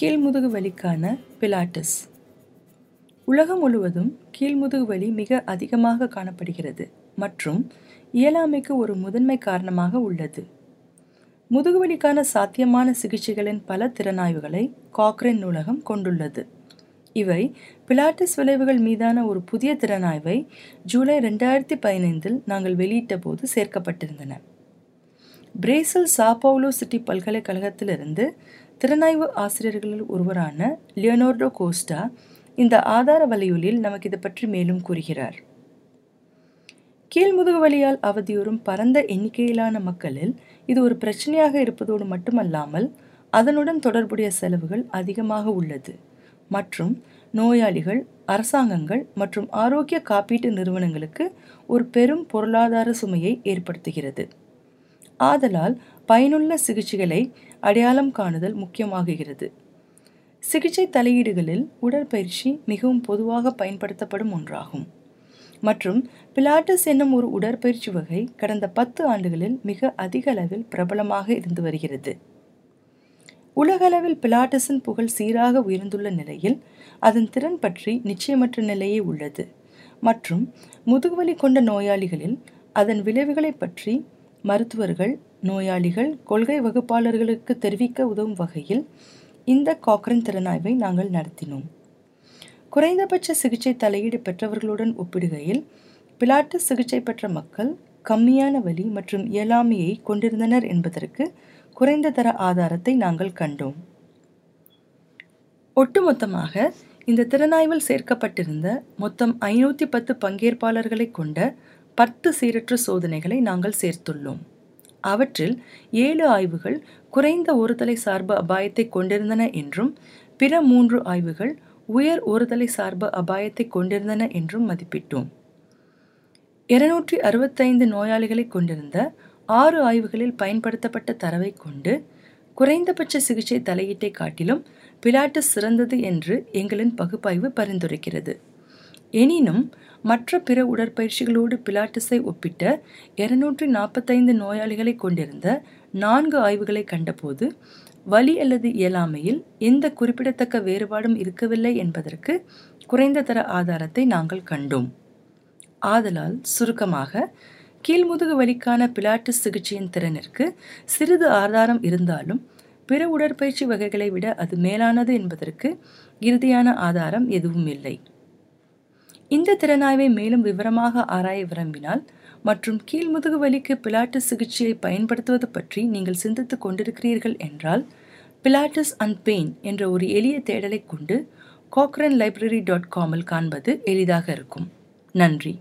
கீழ்முதுகு வலிக்கான பிலாட்டிஸ். உலகம் முழுவதும் கீழ்முதுகு வலி மிக அதிகமாக காணப்படுகிறது மற்றும் இயலாமைக்கு ஒரு முதன்மை காரணமாக உள்ளது. முதுகுவலிக்கான சாத்தியமான சிகிச்சைகளின் பல திறனாய்வுகளை காக்ரேன் நூலகம் கொண்டுள்ளது. இவை பிலாட்டிஸ் விளைவுகள் மீதான ஒரு புதிய திறனாய்வை ஜூலை ரெண்டாயிரத்தி பதினைந்தில் நாங்கள் வெளியிட்ட போது சேர்க்கப்பட்டிருந்தன. பிரேசில் சாப்பவுலோ சிட்டி பல்கலைக்கழகத்திலிருந்து திறனாய்வு ஆசிரியர்களில் ஒருவரான லியோனோர்டோ கோஸ்டா இந்த ஆதார வலையொலியில் நமக்கு இது பற்றி மேலும் கூறுகிறார். கீழ்முதுகு வலியால் அவதியுறும் பரந்த எண்ணிக்கையிலான மக்களில் இது ஒரு பிரச்சனையாக இருப்பதோடு மட்டுமல்லாமல் அதனுடன் தொடர்புடைய செலவுகள் அதிகமாக உள்ளது. மற்றும் நோயாளிகள் அரசாங்கங்கள் மற்றும் ஆரோக்கிய காப்பீட்டு நிறுவனங்களுக்கு ஒரு பெரும் பொருளாதார சுமையை ஏற்படுத்துகிறது. ஆதலால் பயனுள்ள சிகிச்சைகளை அடையாளம் காணுதல் முக்கியமாகுகிறது. சிகிச்சை தலையீடுகளில் உடற்பயிற்சி மிகவும் பொதுவாக பயன்படுத்தப்படும் ஒன்றாகும். மற்றும் பிலாட்டஸ் என்னும் ஒரு உடற்பயிற்சி வகை கடந்த பத்து ஆண்டுகளில் மிக அதிக அளவில் பிரபலமாக இருந்து வருகிறது. உலகளவில் பிலாட்டஸின் புகழ் சீராக உயர்ந்துள்ள நிலையில் அதன் திறன் பற்றி நிச்சயமற்ற நிலையே உள்ளது. மற்றும் முதுகுவலி கொண்ட நோயாளிகளில் அதன் விளைவுகளை பற்றி மருத்துவர்கள் நோயாளிகள் கொள்கை வகுப்பாளர்களுக்கு தெரிவிக்க உதவும் வகையில் இந்த காக்ரன் திறனாய்வை நாங்கள் நடத்தினோம். குறைந்தபட்ச சிகிச்சை தலையீடு பெற்றவர்களுடன் ஒப்பிடுகையில் பிலாட்டு சிகிச்சை பெற்ற மக்கள் கம்மியான வலி மற்றும் இயலாமையை கொண்டிருந்தனர் என்பதற்கு குறைந்த தர ஆதாரத்தை நாங்கள் கண்டோம். ஒட்டுமொத்தமாக இந்த திறனாய்வில் சேர்க்கப்பட்டிருந்த மொத்தம் ஐநூற்றி பத்து பங்கேற்பாளர்களை கொண்ட பத்து சீரற்ற சோதனைகளை நாங்கள் சேர்த்துள்ளோம். அவற்றில் ஏழு ஆய்வுகள் குறைந்த ஒருதலை சார்பு அபாயத்தை கொண்டிருந்தன என்றும் பிற மூன்று ஆய்வுகள் உயர் ஒருதலை சார்பு அபாயத்தை கொண்டிருந்தன என்றும் மதிப்பிட்டோம். இருநூற்றி அறுபத்தைந்து நோயாளிகளை கொண்டிருந்த ஆறு ஆய்வுகளில் பயன்படுத்தப்பட்ட தரவை கொண்டு குறைந்தபட்ச சிகிச்சை தலையீட்டை காட்டிலும் பிலாட்டஸ் சிறந்தது என்று எங்களின் பகுப்பாய்வு பரிந்துரைக்கிறது. எனினும் மற்ற பிற உடற்பயிற்சிகளோடு பிலாட்டிஸை ஒப்பிட்ட இருநூற்றி நாற்பத்தைந்து நோயாளிகளை கொண்டிருந்த நான்கு ஆய்வுகளை கண்டபோது வலி அல்லது இயலாமையில் எந்த குறிப்பிடத்தக்க வேறுபாடும் இருக்கவில்லை என்பதற்கு குறைந்த தர ஆதாரத்தை நாங்கள் கண்டோம். ஆதலால் சுருக்கமாக கீழ்முதுகு வலிக்கான பிலாட்டிஸ் சிகிச்சையின் திறனிற்கு சிறிது ஆதாரம் இருந்தாலும் பிற உடற்பயிற்சி வகைகளை விட அது மேலானது என்பதற்கு இறுதியான ஆதாரம் எதுவும் இல்லை இந்த திறனாய்வை மேலும் விவரமாக ஆராய விரும்பினால் மற்றும் கீழ்முதுகு வலிக்கு பிலாட்டு சிகிச்சையை பயன்படுத்துவது பற்றி நீங்கள் சிந்தித்துக் கொண்டிருக்கிறீர்கள் என்றால் பிலாட்டிஸ் அண்ட் பெயின் என்ற ஒரு எளிய தேடலை கொண்டு கோக்ரன் லைப்ரரி டாட் காமில் காண்பது எளிதாக இருக்கும். நன்றி.